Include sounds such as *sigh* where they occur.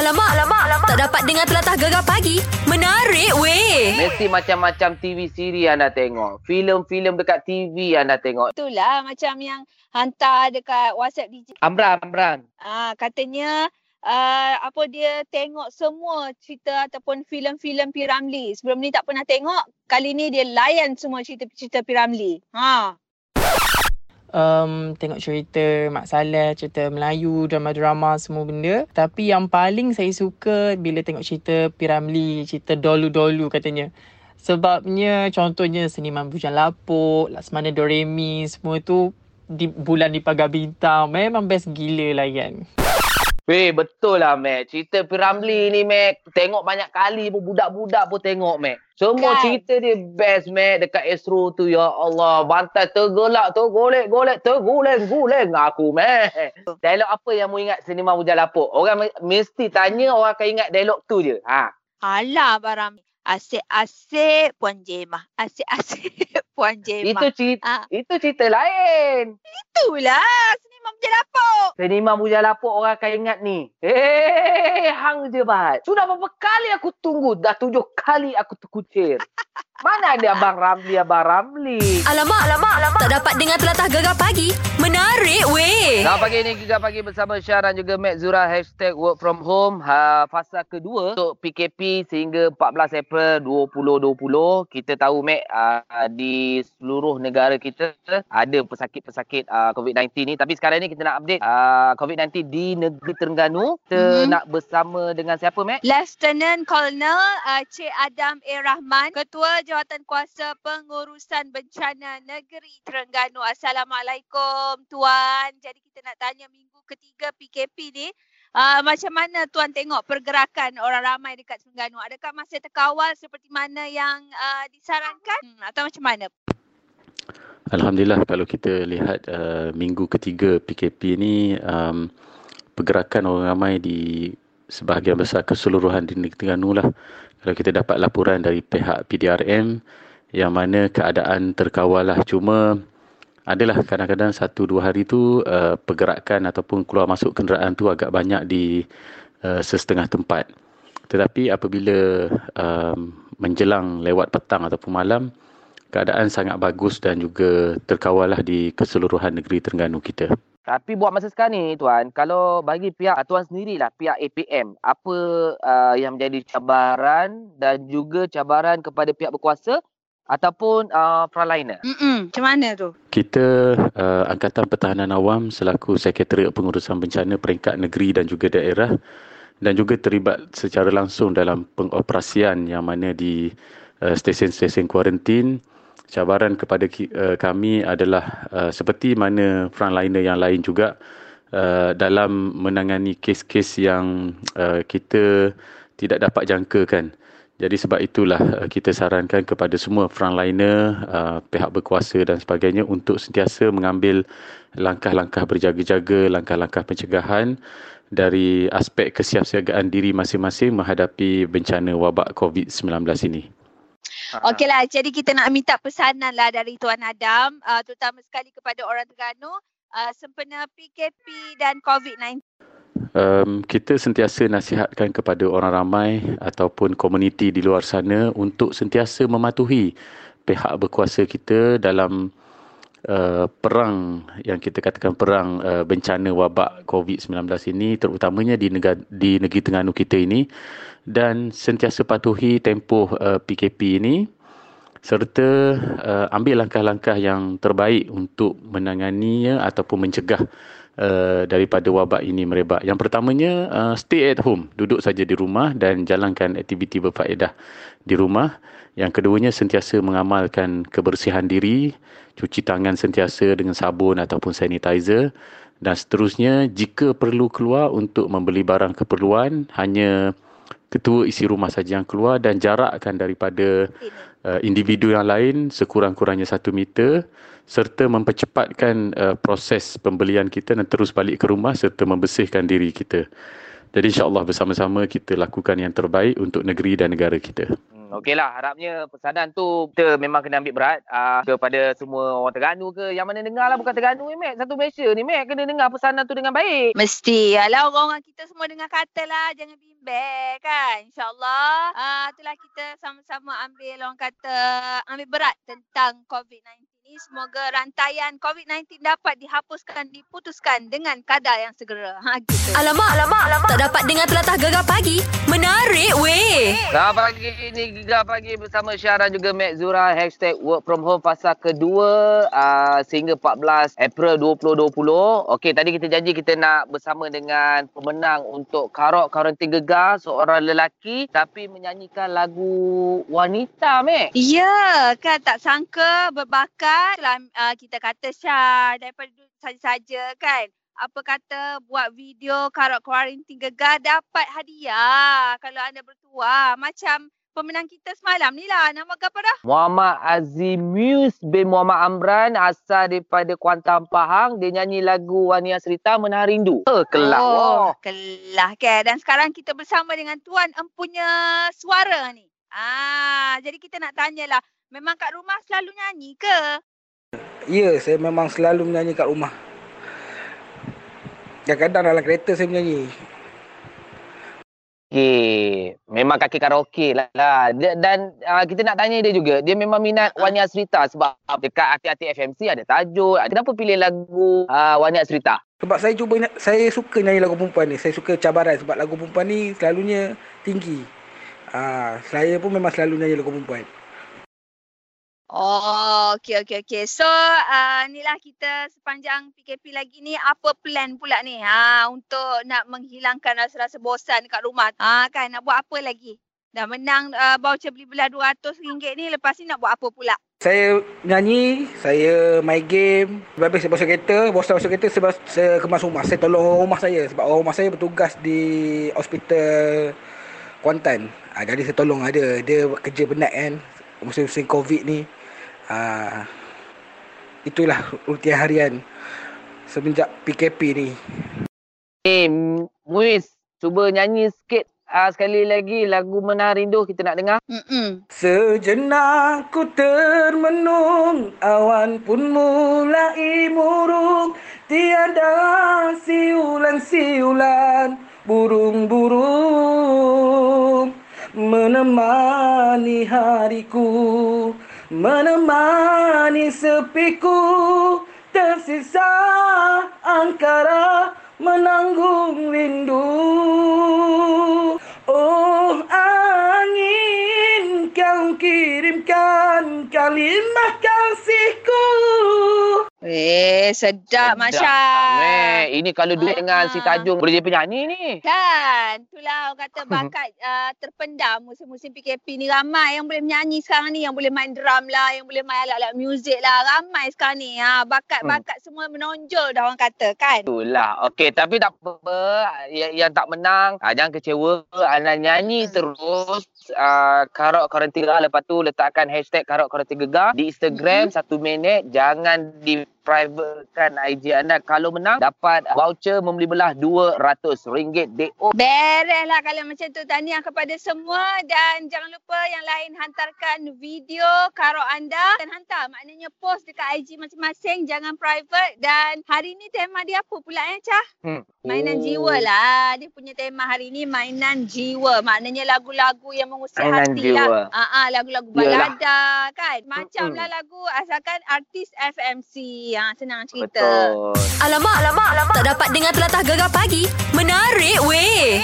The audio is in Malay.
Alamak, alamak, alamak. Tak dapat dengar telatah gegar pagi. Menarik weh. Mesti macam-macam TV siri anda tengok. Filem-filem dekat TV anda tengok. Itulah macam yang hantar dekat WhatsApp DJ. Amran, Amran. Ah katanya uh, apa dia tengok semua cerita ataupun filem-filem P. Ramlee. Sebelum ni tak pernah tengok. Kali ni dia layan semua cerita-cerita P. Ramlee. Ha. Um, tengok cerita Mak Saleh, cerita Melayu, drama-drama semua benda. Tapi yang paling saya suka bila tengok cerita Piramli, cerita dolu-dolu katanya. Sebabnya contohnya Seniman Bujang Lapuk, Laksamana Doremi, semua tu di bulan di pagar bintang. Memang best gila lah kan. Weh, betul lah, Mac. Cerita Piramli ni, Mac. Tengok banyak kali pun. Budak-budak pun tengok, Mac. Semua Kan? cerita dia best, Mac. Dekat Astro tu, ya Allah. Bantai tergelak tu. Golek-golek. Terguleng-guleng aku, Mac. Dialog apa yang mu ingat Seniman Bujang Lapuk? Orang me- mesti tanya, orang akan ingat dialog tu je. Ha. Alah Barami. Asyik-asyik Puan Jemah. Asyik-asyik *laughs* Puan Jemah. Itu cerita, Ah. itu cerita lain. Itulah seniman berjaya dapur. Seniman Bujang Lapuk orang akan ingat ni. Eh, hang je bat. Sudah berapa kali aku tunggu? Dah tujuh kali aku terkucir. Mana ada Abang Ramli, Abang Ramli? Alamak, alamak, alamak. Tak dapat dengar telatah gegar pagi. Weh. Selamat pagi ni Giga Pagi bersama Syah dan juga Mat Zura Hashtag work from home ha, Fasa kedua untuk PKP sehingga 14 April 2020 Kita tahu Mat uh, di seluruh negara kita ada pesakit-pesakit uh, COVID-19 ni Tapi sekarang ni kita nak update uh, COVID-19 di negeri Terengganu Kita Mhm. nak bersama dengan siapa Mat? Lieutenant Colonel uh, Cik Adam A. Rahman, Ketua Jawatan Kuasa Pengurusan Bencana Negeri Terengganu. Assalamualaikum Tuan. Jadi kita nak tanya minggu ketiga PKP ni, uh, macam mana Tuan tengok pergerakan orang ramai dekat Terengganu? Adakah masih terkawal seperti mana yang uh, disarankan hmm, atau macam mana? Alhamdulillah kalau kita lihat uh, minggu ketiga PKP ni um, pergerakan orang ramai di sebahagian besar keseluruhan di negeri Terengganu lah. Kalau kita dapat laporan dari pihak PDRM yang mana keadaan terkawal lah. Cuma adalah kadang-kadang satu dua hari tu uh, pergerakan ataupun keluar masuk kenderaan tu agak banyak di uh, sesetengah tempat. Tetapi apabila um, menjelang lewat petang ataupun malam, keadaan sangat bagus dan juga terkawal lah di keseluruhan negeri Terengganu kita. Tapi buat masa sekarang ni Tuan, kalau bagi pihak Tuan sendirilah, pihak APM, apa uh, yang menjadi cabaran dan juga cabaran kepada pihak berkuasa ataupun uh, frontliner? Mm-mm, macam mana tu? Kita uh, Angkatan Pertahanan Awam selaku Sekretariat Pengurusan Bencana peringkat negeri dan juga daerah dan juga terlibat secara langsung dalam pengoperasian yang mana di uh, stesen-stesen kuarantin cabaran kepada ki, uh, kami adalah uh, seperti mana frontliner yang lain juga uh, dalam menangani kes-kes yang uh, kita tidak dapat jangkakan. Jadi sebab itulah uh, kita sarankan kepada semua frontliner, uh, pihak berkuasa dan sebagainya untuk sentiasa mengambil langkah-langkah berjaga-jaga, langkah-langkah pencegahan dari aspek kesiapsiagaan diri masing-masing menghadapi bencana wabak COVID-19 ini. Okeylah, jadi kita nak minta pesanan lah dari Tuan Adam, uh, terutama sekali kepada orang Terengganu uh, sempena PKP dan COVID-19. Um, kita sentiasa nasihatkan kepada orang ramai ataupun komuniti di luar sana untuk sentiasa mematuhi pihak berkuasa kita dalam uh, perang yang kita katakan perang uh, bencana wabak COVID-19 ini terutamanya di negara di negeri Terengganu kita ini. Dan sentiasa patuhi tempoh uh, PKP ini serta uh, ambil langkah-langkah yang terbaik untuk menanganinya ataupun mencegah uh, daripada wabak ini merebak. Yang pertamanya uh, stay at home, duduk saja di rumah dan jalankan aktiviti berfaedah di rumah. Yang keduanya sentiasa mengamalkan kebersihan diri, cuci tangan sentiasa dengan sabun ataupun sanitizer dan seterusnya jika perlu keluar untuk membeli barang keperluan hanya ketua isi rumah saja yang keluar dan jarakkan daripada uh, individu yang lain sekurang-kurangnya satu meter serta mempercepatkan uh, proses pembelian kita dan terus balik ke rumah serta membersihkan diri kita. Jadi insyaAllah bersama-sama kita lakukan yang terbaik untuk negeri dan negara kita. Hmm. Okey lah, harapnya pesanan tu kita memang kena ambil berat uh, kepada semua orang Terengganu ke. Yang mana dengar lah bukan Terengganu ni, Mac. Satu Malaysia ni, Mac. Kena dengar pesanan tu dengan baik. Mesti. Alah orang-orang kita semua dengar kata lah. Jangan bimbang kan. InsyaAllah. Uh, itulah kita sama-sama ambil orang kata ambil berat tentang COVID-19 ni semoga rantaian COVID-19 dapat dihapuskan diputuskan dengan kadar yang segera. Ha gitu. Alamak, alamak, alamak. Tak dapat dengar telatah gegar pagi. Menarik weh. Selamat pagi ini Gegar Pagi bersama Syah dan juga Mek Zura Hashtag work from home fasa kedua uh, Sehingga 14 April 2020 Okey tadi kita janji kita nak bersama dengan Pemenang untuk Karok Karantin Gegar Seorang lelaki Tapi menyanyikan lagu wanita Mek Ya, kan tak sangka berbakat. Itulah uh, kita kata Syah daripada dulu saja-saja kan. Apa kata buat video karok kuarantin gegar dapat hadiah kalau anda bertuah. Macam pemenang kita semalam ni lah. Nama apa dah? Muhammad Azimus bin Muhammad Amran Asal daripada Kuantan Pahang Dia nyanyi lagu Wania Serita Menahan Rindu Eh kelak Oh, oh. kelah kan. Dan sekarang kita bersama dengan Tuan empunya suara ni. Ah, jadi kita nak tanyalah, memang kat rumah selalu nyanyi ke? Ya, saya memang selalu menyanyi kat rumah. Kadang-kadang dalam kereta saya menyanyi. Okey, memang kaki karaoke lah. lah. Dia, dan uh, kita nak tanya dia juga, dia memang minat Wania Serita sebab dekat hati-hati FMC ada tajuk. Kenapa pilih lagu uh, Wania Serita? Sebab saya cuba, saya suka nyanyi lagu perempuan ni. Saya suka cabaran sebab lagu perempuan ni selalunya tinggi. Ah, saya pun memang selalu nyanyi lagu perempuan. Oh, okey okey okey. So, uh, inilah kita sepanjang PKP lagi ni apa plan pula ni? Ha untuk nak menghilangkan rasa-rasa bosan kat rumah. Ha kan nak buat apa lagi? Dah menang uh, voucher beli belah RM200 ni lepas ni nak buat apa pula? Saya nyanyi, saya main game. Lepas saya bawa kereta, bawa bawa kereta saya, saya kemas rumah. Saya tolong orang rumah saya sebab orang rumah saya bertugas di hospital Kuantan. Ah, jadi saya tolong ada. Dia kerja penat kan. Musim-musim Covid ni. Ah, itulah rutin harian semenjak PKP ni. Eh, Muiz, cuba nyanyi sikit uh, sekali lagi lagu Menahan Rindu kita nak dengar. Mm-mm. Sejenak ku termenung Awan pun mulai murung Tiada siulan-siulan Burung-burung Menemani hariku Menemani sepiku Tersisa angkara menanggung rindu Sedap Masya. Meh, ini kalau duet Ah. dengan si Tajung boleh jadi penyanyi ni. Kan, itulah orang kata *laughs* bakat uh, terpendam musim-musim PKP ni ramai yang boleh menyanyi sekarang ni, yang boleh main drum lah, yang boleh main alat-alat muzik lah, ramai sekarang ni. Ha, bakat-bakat semua menonjol dah orang kata kan. Itulah. Okey, tapi tak apa. Yang, yang tak menang, ah, jangan kecewa. Anda nyanyi terus. Uh, karok karantin gegar. Lepas tu letakkan hashtag karok karantin gegar di Instagram satu minit. Jangan di privatekan IG anda. Kalau menang, dapat voucher membeli belah RM200 DO. Beres lah kalau macam tu. Tahniah kepada semua dan jangan lupa yang lain hantarkan video karok anda dan hantar. Maknanya post dekat IG masing-masing. Jangan private dan hari ni tema dia apa pula eh Cah? Hmm. Mainan jiwa lah. Dia punya tema hari ni mainan jiwa. Maknanya lagu-lagu yang mengusik Mainan hati jiwa. lah. Ah, ah, lagu-lagu Yalah. balada kan. Macam lah lagu asalkan artis FMC. Ha, senang cerita. Betul. Alamak, alamak, alamak. Tak dapat dengar telatah gegar pagi. Menarik weh.